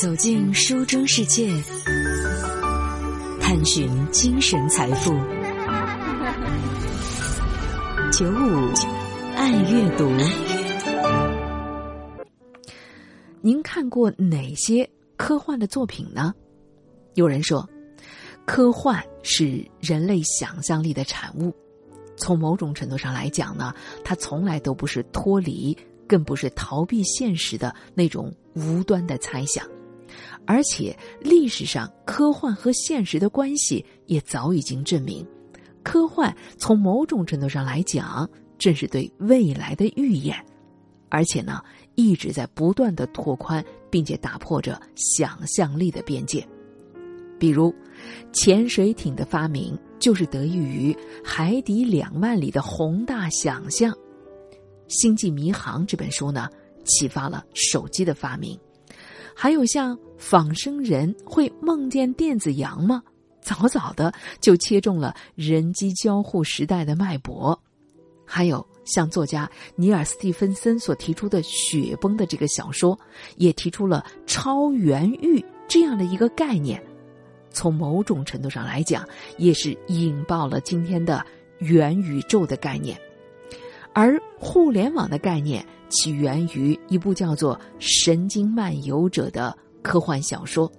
走进书中世界，探寻精神财富。九五爱阅读，您看过哪些科幻的作品呢？有人说，科幻是人类想象力的产物。从某种程度上来讲呢，它从来都不是脱离，更不是逃避现实的那种无端的猜想。而且历史上科幻和现实的关系也早已经证明，科幻从某种程度上来讲，正是对未来的预演，而且呢，一直在不断的拓宽，并且打破着想象力的边界。比如，潜水艇的发明就是得益于海底两万里的宏大想象。《星际迷航》这本书呢，启发了手机的发明。还有像仿生人会梦见电子羊吗？早早的就切中了人机交互时代的脉搏。还有像作家尼尔·斯蒂芬森所提出的“雪崩”的这个小说，也提出了超元域这样的一个概念。从某种程度上来讲，也是引爆了今天的元宇宙的概念。而互联网的概念。起源于一部叫做《神经漫游者》的科幻小说。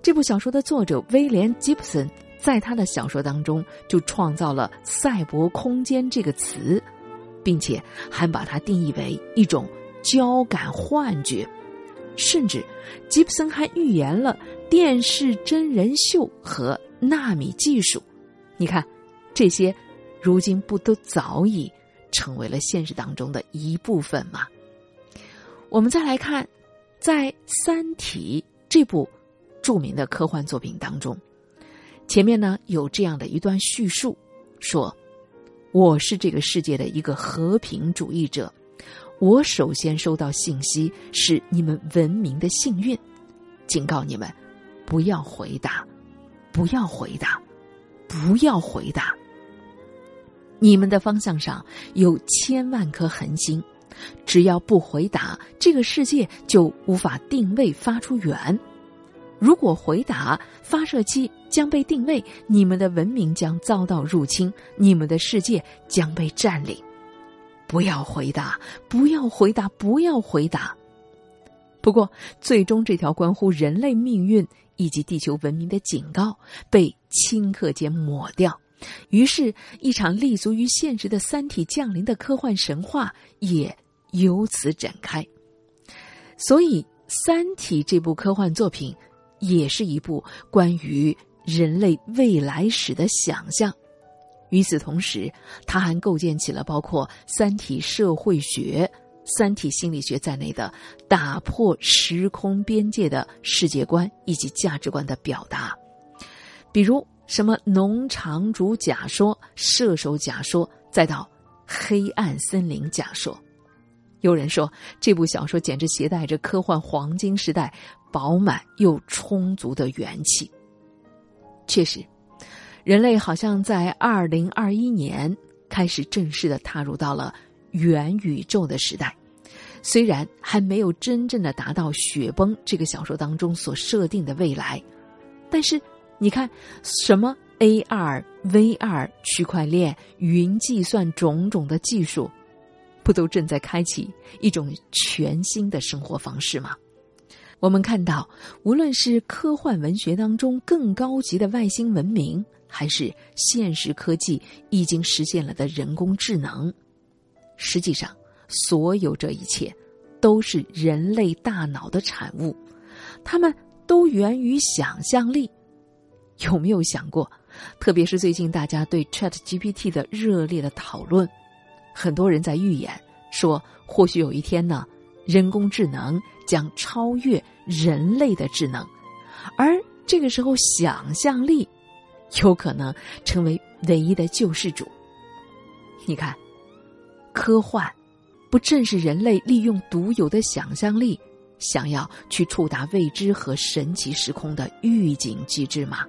这部小说的作者威廉·吉普森在他的小说当中就创造了“赛博空间”这个词，并且还把它定义为一种交感幻觉。甚至，吉普森还预言了电视真人秀和纳米技术。你看，这些如今不都早已？成为了现实当中的一部分嘛？我们再来看，在《三体》这部著名的科幻作品当中，前面呢有这样的一段叙述：说，我是这个世界的一个和平主义者，我首先收到信息是你们文明的幸运，警告你们，不要回答，不要回答，不要回答。你们的方向上有千万颗恒星，只要不回答，这个世界就无法定位发出源。如果回答，发射器将被定位，你们的文明将遭到入侵，你们的世界将被占领。不要回答，不要回答，不要回答。不过，最终这条关乎人类命运以及地球文明的警告被顷刻间抹掉。于是，一场立足于现实的三体降临的科幻神话也由此展开。所以，《三体》这部科幻作品也是一部关于人类未来史的想象。与此同时，它还构建起了包括三体社会学、三体心理学在内的打破时空边界的世界观以及价值观的表达，比如。什么农场主假说、射手假说，再到黑暗森林假说，有人说这部小说简直携带着科幻黄金时代饱满又充足的元气。确实，人类好像在二零二一年开始正式的踏入到了元宇宙的时代，虽然还没有真正的达到《雪崩》这个小说当中所设定的未来，但是。你看，什么 AR、VR、区块链、云计算种种的技术，不都正在开启一种全新的生活方式吗？我们看到，无论是科幻文学当中更高级的外星文明，还是现实科技已经实现了的人工智能，实际上，所有这一切都是人类大脑的产物，它们都源于想象力。有没有想过，特别是最近大家对 Chat GPT 的热烈的讨论，很多人在预言说，或许有一天呢，人工智能将超越人类的智能，而这个时候，想象力有可能成为唯一的救世主。你看，科幻不正是人类利用独有的想象力，想要去触达未知和神奇时空的预警机制吗？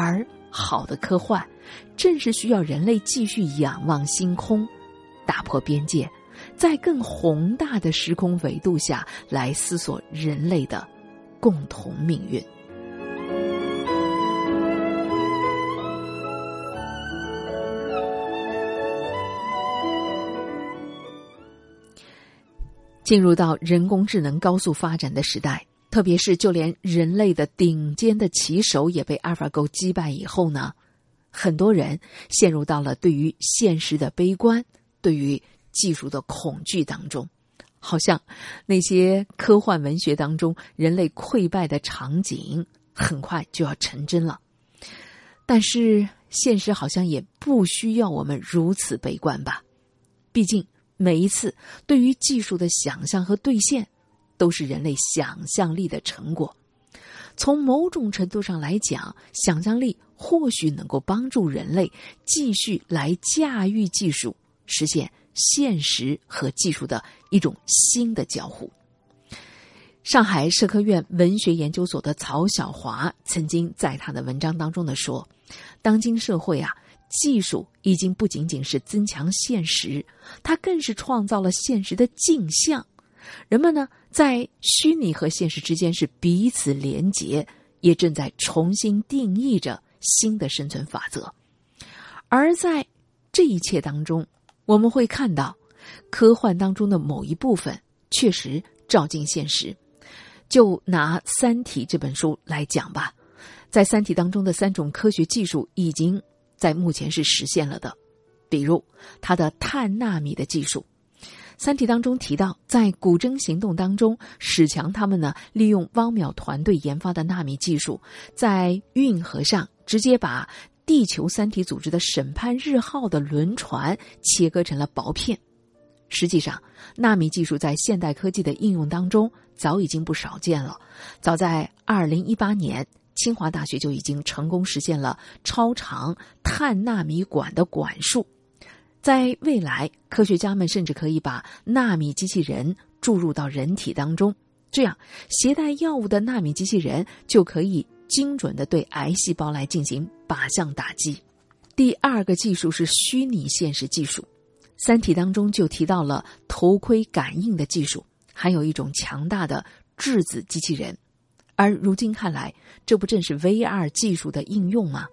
而好的科幻，正是需要人类继续仰望星空，打破边界，在更宏大的时空维度下来思索人类的共同命运。进入到人工智能高速发展的时代，特别是就连人类的顶尖的棋手也被 AlphaGo 击败以后呢，很多人陷入到了对于现实的悲观、对于技术的恐惧当中，好像那些科幻文学当中人类溃败的场景很快就要成真了。但是现实好像也不需要我们如此悲观吧，毕竟。每一次对于技术的想象和兑现，都是人类想象力的成果。从某种程度上来讲，想象力或许能够帮助人类继续来驾驭技术，实现现实和技术的一种新的交互。上海社科院文学研究所的曹晓华曾经在他的文章当中的说：“当今社会啊。”技术已经不仅仅是增强现实，它更是创造了现实的镜像。人们呢，在虚拟和现实之间是彼此连结，也正在重新定义着新的生存法则。而在这一切当中，我们会看到，科幻当中的某一部分确实照进现实。就拿《三体》这本书来讲吧，在《三体》当中的三种科学技术已经。在目前是实现了的，比如它的碳纳米的技术，《三体》当中提到，在古筝行动当中，史强他们呢利用汪淼团队研发的纳米技术，在运河上直接把地球三体组织的审判日号的轮船切割成了薄片。实际上，纳米技术在现代科技的应用当中早已经不少见了。早在二零一八年。清华大学就已经成功实现了超长碳纳米管的管束，在未来，科学家们甚至可以把纳米机器人注入到人体当中，这样携带药物的纳米机器人就可以精准的对癌细胞来进行靶向打击。第二个技术是虚拟现实技术，《三体》当中就提到了头盔感应的技术，还有一种强大的质子机器人。而如今看来，这不正是 VR 技术的应用吗？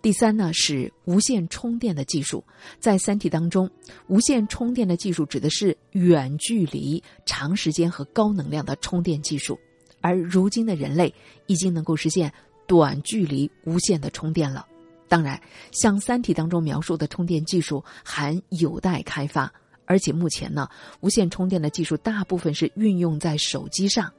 第三呢是无线充电的技术，在《三体》当中，无线充电的技术指的是远距离、长时间和高能量的充电技术，而如今的人类已经能够实现短距离无线的充电了。当然，像《三体》当中描述的充电技术还有待开发，而且目前呢，无线充电的技术大部分是运用在手机上。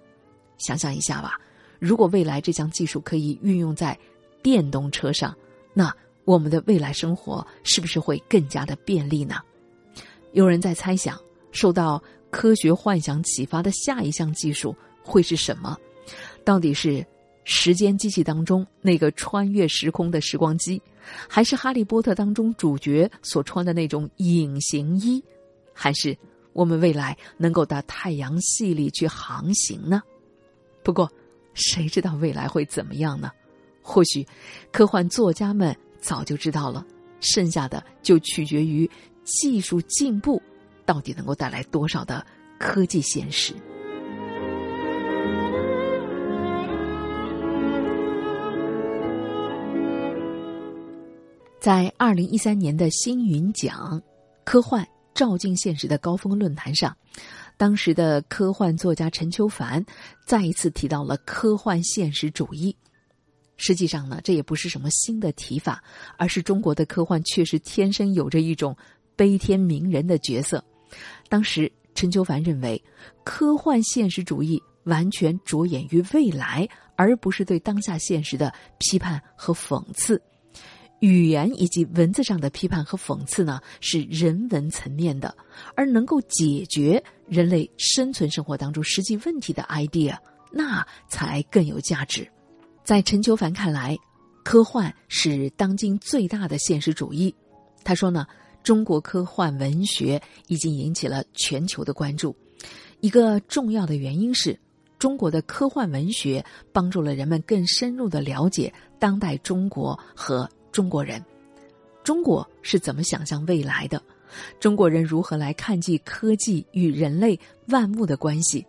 想象一下吧，如果未来这项技术可以运用在电动车上，那我们的未来生活是不是会更加的便利呢？有人在猜想，受到科学幻想启发的下一项技术会是什么？到底是时间机器当中那个穿越时空的时光机，还是哈利波特当中主角所穿的那种隐形衣，还是我们未来能够到太阳系里去航行呢？不过，谁知道未来会怎么样呢？或许，科幻作家们早就知道了，剩下的就取决于技术进步到底能够带来多少的科技现实。在二零一三年的星云奖科幻照进现实的高峰论坛上。当时的科幻作家陈秋凡再一次提到了科幻现实主义。实际上呢，这也不是什么新的提法，而是中国的科幻确实天生有着一种悲天悯人的角色。当时陈秋凡认为，科幻现实主义完全着眼于未来，而不是对当下现实的批判和讽刺。语言以及文字上的批判和讽刺呢，是人文层面的，而能够解决人类生存生活当中实际问题的 idea，那才更有价值。在陈秋凡看来，科幻是当今最大的现实主义。他说呢，中国科幻文学已经引起了全球的关注，一个重要的原因是，中国的科幻文学帮助了人们更深入的了解当代中国和。中国人，中国是怎么想象未来的？中国人如何来看计科技与人类万物的关系？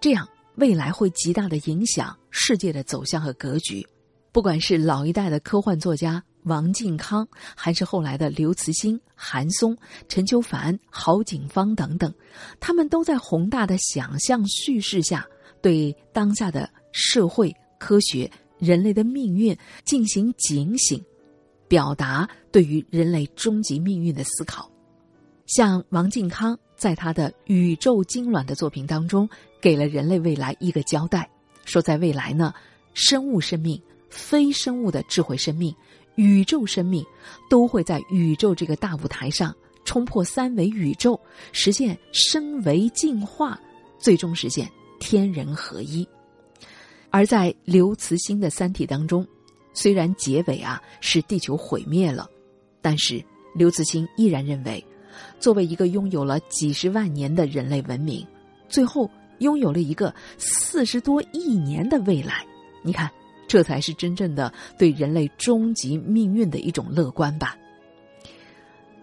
这样未来会极大的影响世界的走向和格局。不管是老一代的科幻作家王靖康，还是后来的刘慈欣、韩松、陈秋凡、郝景芳等等，他们都在宏大的想象叙事下，对当下的社会、科学、人类的命运进行警醒，表达对于人类终极命运的思考。像王靖康在他的《宇宙精卵》的作品当中，给了人类未来一个交代，说在未来呢，生物生命。非生物的智慧生命、宇宙生命，都会在宇宙这个大舞台上冲破三维宇宙，实现升维进化，最终实现天人合一。而在刘慈欣的《三体》当中，虽然结尾啊是地球毁灭了，但是刘慈欣依然认为，作为一个拥有了几十万年的人类文明，最后拥有了一个四十多亿年的未来。你看。这才是真正的对人类终极命运的一种乐观吧。《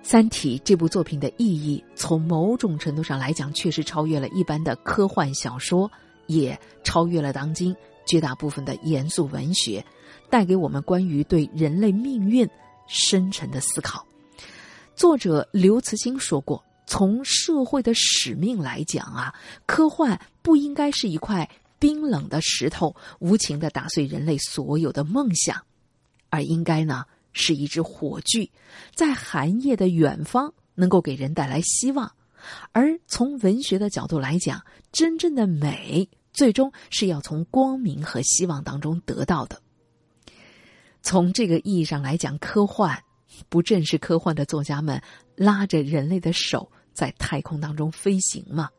三体》这部作品的意义，从某种程度上来讲，确实超越了一般的科幻小说，也超越了当今绝大部分的严肃文学，带给我们关于对人类命运深沉的思考。作者刘慈欣说过：“从社会的使命来讲啊，科幻不应该是一块。”冰冷的石头无情的打碎人类所有的梦想，而应该呢是一支火炬，在寒夜的远方能够给人带来希望。而从文学的角度来讲，真正的美最终是要从光明和希望当中得到的。从这个意义上来讲，科幻不正是科幻的作家们拉着人类的手在太空当中飞行吗？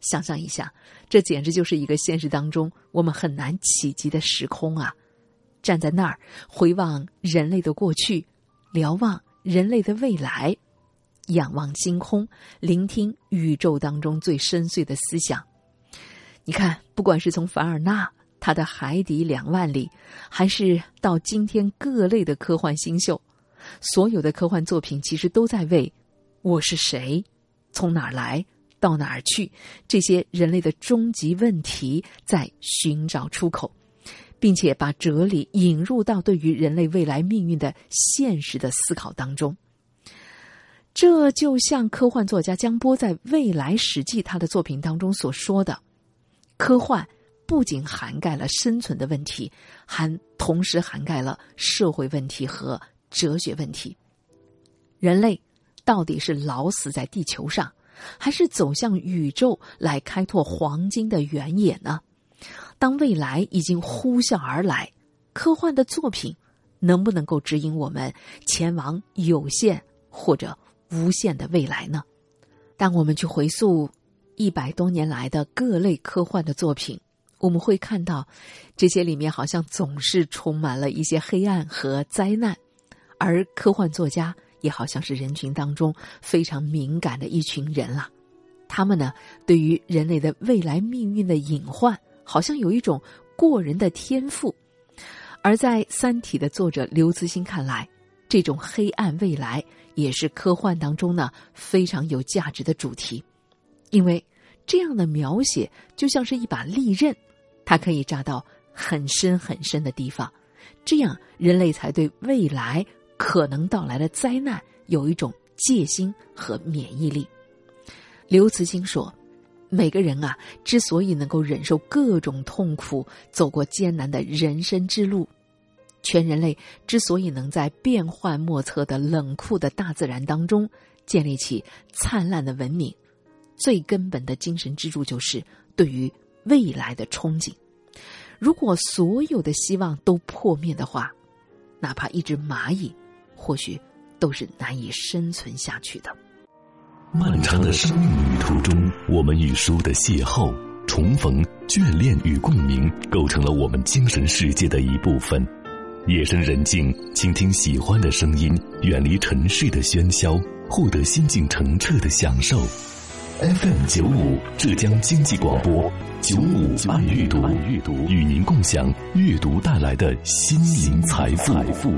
想象一下，这简直就是一个现实当中我们很难企及的时空啊！站在那儿，回望人类的过去，瞭望人类的未来，仰望星空，聆听宇宙当中最深邃的思想。你看，不管是从凡尔纳他的《海底两万里》，还是到今天各类的科幻新秀，所有的科幻作品其实都在为“我是谁，从哪儿来”。到哪儿去？这些人类的终极问题在寻找出口，并且把哲理引入到对于人类未来命运的现实的思考当中。这就像科幻作家江波在《未来史记》他的作品当中所说的：科幻不仅涵盖了生存的问题，还同时涵盖了社会问题和哲学问题。人类到底是老死在地球上？还是走向宇宙来开拓黄金的原野呢？当未来已经呼啸而来，科幻的作品能不能够指引我们前往有限或者无限的未来呢？当我们去回溯一百多年来的各类科幻的作品，我们会看到，这些里面好像总是充满了一些黑暗和灾难，而科幻作家。也好像是人群当中非常敏感的一群人了，他们呢，对于人类的未来命运的隐患，好像有一种过人的天赋。而在《三体》的作者刘慈欣看来，这种黑暗未来也是科幻当中呢非常有价值的主题，因为这样的描写就像是一把利刃，它可以扎到很深很深的地方，这样人类才对未来。可能到来的灾难有一种戒心和免疫力。刘慈欣说：“每个人啊，之所以能够忍受各种痛苦，走过艰难的人生之路，全人类之所以能在变幻莫测的冷酷的大自然当中建立起灿烂的文明，最根本的精神支柱就是对于未来的憧憬。如果所有的希望都破灭的话，哪怕一只蚂蚁。”或许都是难以生存下去的。漫长的生命旅途中，我们与书的邂逅、重逢、眷恋与共鸣，构成了我们精神世界的一部分。夜深人静，倾听喜欢的声音，远离尘世的喧嚣，获得心境澄澈的享受。FM 九五浙江经济广播九五爱阅读，与您共享阅读带来的心灵财富。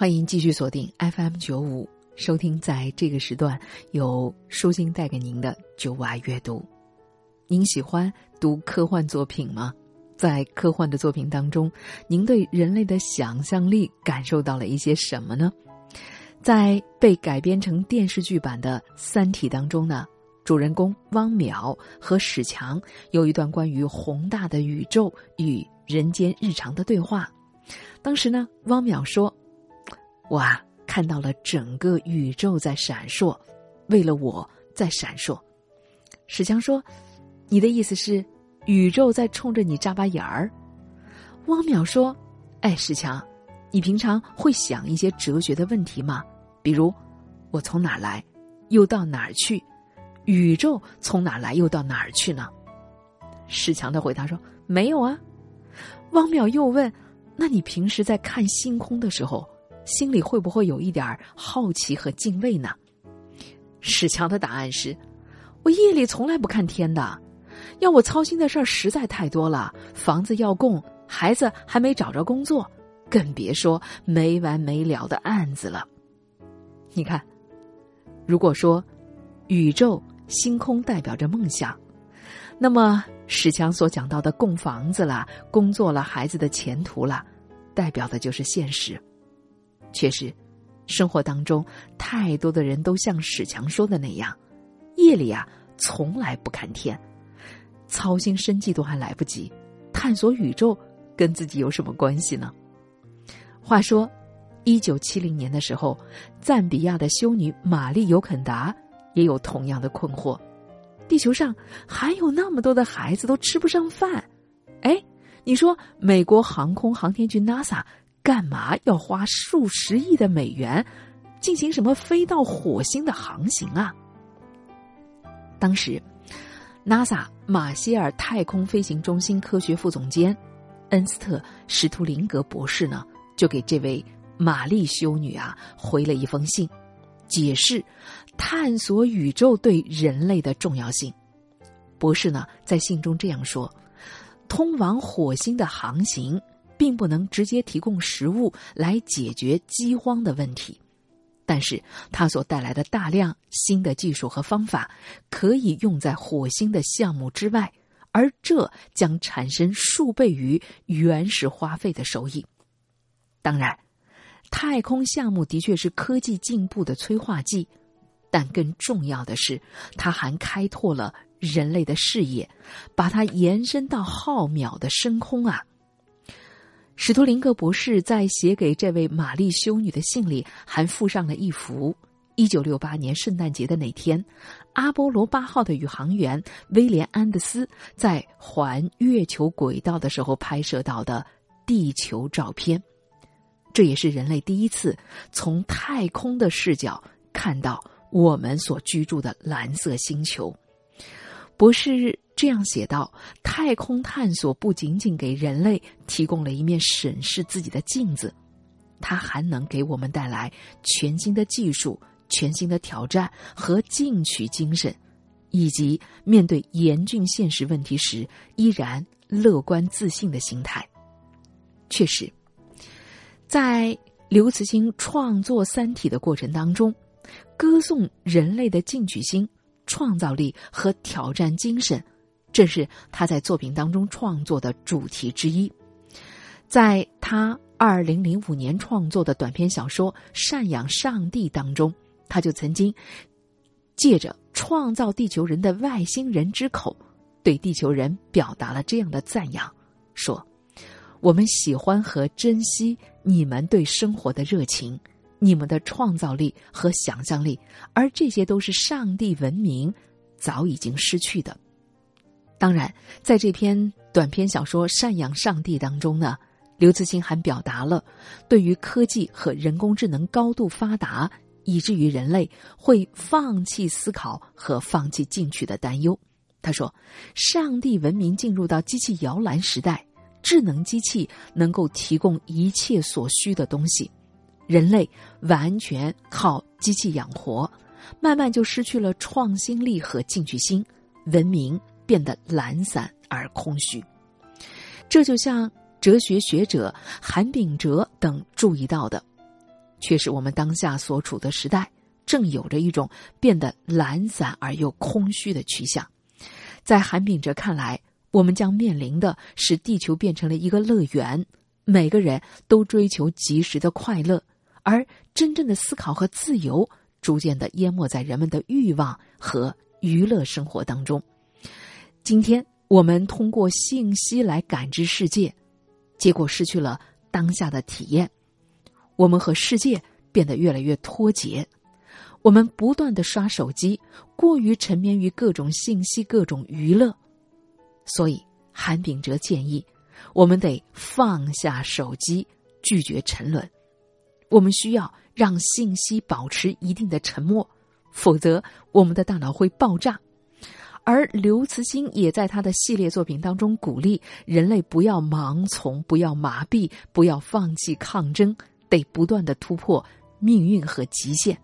欢迎继续锁定 FM 九五，收听在这个时段由舒心带给您的九五爱阅读。您喜欢读科幻作品吗？在科幻的作品当中，您对人类的想象力感受到了一些什么呢？在被改编成电视剧版的《三体》当中呢，主人公汪淼和史强有一段关于宏大的宇宙与人间日常的对话。当时呢，汪淼说：“我啊，看到了整个宇宙在闪烁，为了我在闪烁。”史强说：“你的意思是？”宇宙在冲着你眨巴眼儿，汪淼说：“哎，史强，你平常会想一些哲学的问题吗？比如，我从哪来，又到哪儿去？宇宙从哪来，又到哪儿去呢？”史强的回答说：“没有啊。”汪淼又问：“那你平时在看星空的时候，心里会不会有一点好奇和敬畏呢？”史强的答案是：“我夜里从来不看天的。”要我操心的事儿实在太多了，房子要供，孩子还没找着工作，更别说没完没了的案子了。你看，如果说宇宙星空代表着梦想，那么史强所讲到的供房子啦、工作了、孩子的前途啦，代表的就是现实。确实，生活当中太多的人都像史强说的那样，夜里啊从来不看天。操心生计都还来不及，探索宇宙跟自己有什么关系呢？话说，一九七零年的时候，赞比亚的修女玛丽尤肯达也有同样的困惑：地球上还有那么多的孩子都吃不上饭，哎，你说美国航空航天局 NASA 干嘛要花数十亿的美元进行什么飞到火星的航行啊？当时。NASA 马歇尔太空飞行中心科学副总监恩斯特·史图林格博士呢，就给这位玛丽修女啊回了一封信，解释探索宇宙对人类的重要性。博士呢在信中这样说：“通往火星的航行并不能直接提供食物来解决饥荒的问题。”但是它所带来的大量新的技术和方法，可以用在火星的项目之外，而这将产生数倍于原始花费的收益。当然，太空项目的确是科技进步的催化剂，但更重要的是，它还开拓了人类的视野，把它延伸到浩渺的深空啊。史图林格博士在写给这位玛丽修女的信里，还附上了一幅1968年圣诞节的那天，阿波罗八号的宇航员威廉安德斯在环月球轨道的时候拍摄到的地球照片。这也是人类第一次从太空的视角看到我们所居住的蓝色星球。博士。这样写道：“太空探索不仅仅给人类提供了一面审视自己的镜子，它还能给我们带来全新的技术、全新的挑战和进取精神，以及面对严峻现实问题时依然乐观自信的心态。”确实，在刘慈欣创作《三体》的过程当中，歌颂人类的进取心、创造力和挑战精神。这是他在作品当中创作的主题之一，在他二零零五年创作的短篇小说《赡养上帝》当中，他就曾经借着创造地球人的外星人之口，对地球人表达了这样的赞扬：说，我们喜欢和珍惜你们对生活的热情，你们的创造力和想象力，而这些都是上帝文明早已经失去的。当然，在这篇短篇小说《赡养上帝》当中呢，刘慈欣还表达了对于科技和人工智能高度发达，以至于人类会放弃思考和放弃进取的担忧。他说：“上帝文明进入到机器摇篮时代，智能机器能够提供一切所需的东西，人类完全靠机器养活，慢慢就失去了创新力和进取心，文明。”变得懒散而空虚，这就像哲学学者韩炳哲等注意到的，却是我们当下所处的时代正有着一种变得懒散而又空虚的趋向。在韩炳哲看来，我们将面临的是地球变成了一个乐园，每个人都追求及时的快乐，而真正的思考和自由逐渐的淹没在人们的欲望和娱乐生活当中。今天我们通过信息来感知世界，结果失去了当下的体验，我们和世界变得越来越脱节。我们不断的刷手机，过于沉湎于各种信息、各种娱乐，所以韩炳哲建议，我们得放下手机，拒绝沉沦。我们需要让信息保持一定的沉默，否则我们的大脑会爆炸。而刘慈欣也在他的系列作品当中鼓励人类不要盲从，不要麻痹，不要放弃抗争，得不断的突破命运和极限。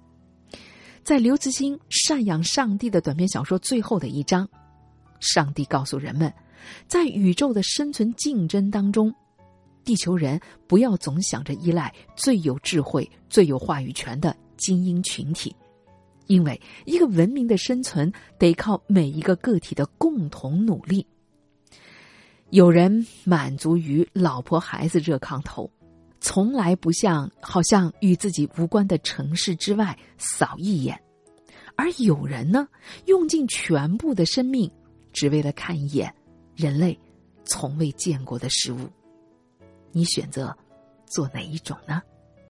在刘慈欣赡养上帝的短篇小说最后的一章，上帝告诉人们，在宇宙的生存竞争当中，地球人不要总想着依赖最有智慧、最有话语权的精英群体，因为一个文明的生存得靠每一个个体的共同努力。有人满足于老婆孩子热炕头。从来不向好像与自己无关的城市之外扫一眼，而有人呢，用尽全部的生命，只为了看一眼人类从未见过的事物。你选择做哪一种呢？